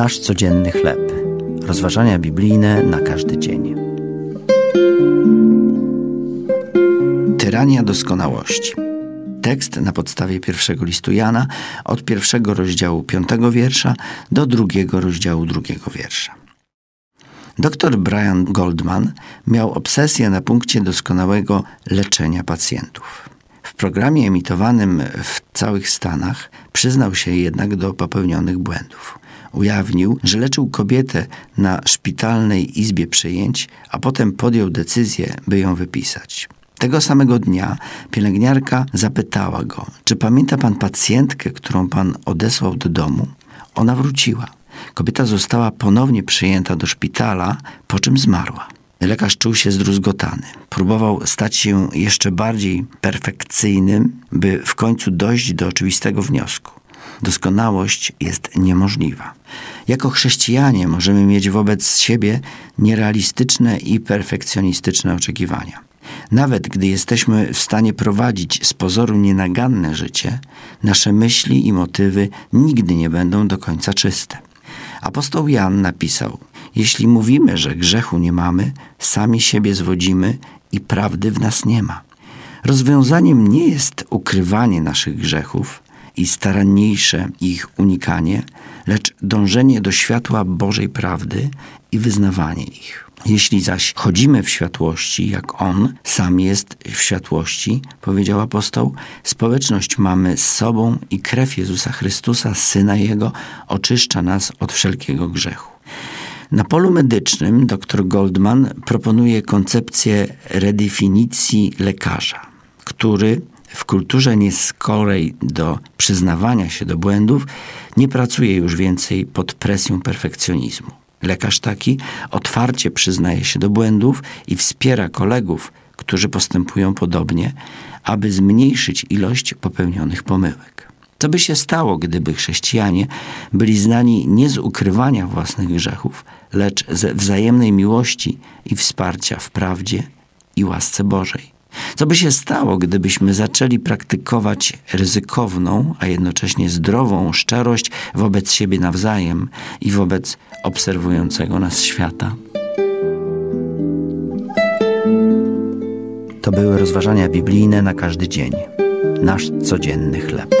Nasz codzienny chleb. Rozważania biblijne na każdy dzień. Tyrania doskonałości. Tekst na podstawie pierwszego listu Jana od pierwszego rozdziału piątego wiersza do drugiego rozdziału drugiego wiersza. Dr Brian Goldman miał obsesję na punkcie doskonałego leczenia pacjentów. W programie emitowanym w całych Stanach przyznał się jednak do popełnionych błędów. Ujawnił, że leczył kobietę na szpitalnej izbie przyjęć, a potem podjął decyzję, by ją wypisać. Tego samego dnia pielęgniarka zapytała go, czy pamięta pan pacjentkę, którą pan odesłał do domu? Ona wróciła. Kobieta została ponownie przyjęta do szpitala, po czym zmarła. Lekarz czuł się zdruzgotany. Próbował stać się jeszcze bardziej perfekcyjnym, by w końcu dojść do oczywistego wniosku. Doskonałość jest niemożliwa. Jako chrześcijanie możemy mieć wobec siebie nierealistyczne i perfekcjonistyczne oczekiwania. Nawet gdy jesteśmy w stanie prowadzić z pozoru nienaganne życie, nasze myśli i motywy nigdy nie będą do końca czyste. Apostoł Jan napisał: Jeśli mówimy, że grzechu nie mamy, sami siebie zwodzimy i prawdy w nas nie ma. Rozwiązaniem nie jest ukrywanie naszych grzechów i staranniejsze ich unikanie, lecz dążenie do światła Bożej prawdy i wyznawanie ich. Jeśli zaś chodzimy w światłości, jak On sam jest w światłości, powiedział apostoł, społeczność mamy z sobą i krew Jezusa Chrystusa, Syna Jego, oczyszcza nas od wszelkiego grzechu. Na polu medycznym dr Goldman proponuje koncepcję redefinicji lekarza, który w kulturze nieskorej do przyznawania się do błędów nie pracuje już więcej pod presją perfekcjonizmu. Lekarz taki otwarcie przyznaje się do błędów i wspiera kolegów, którzy postępują podobnie, aby zmniejszyć ilość popełnionych pomyłek. Co by się stało, gdyby chrześcijanie byli znani nie z ukrywania własnych grzechów, lecz ze wzajemnej miłości i wsparcia w prawdzie i łasce Bożej? Co by się stało, gdybyśmy zaczęli praktykować ryzykowną, a jednocześnie zdrową szczerość wobec siebie nawzajem i wobec obserwującego nas świata? To były rozważania biblijne na każdy dzień, nasz codzienny chleb.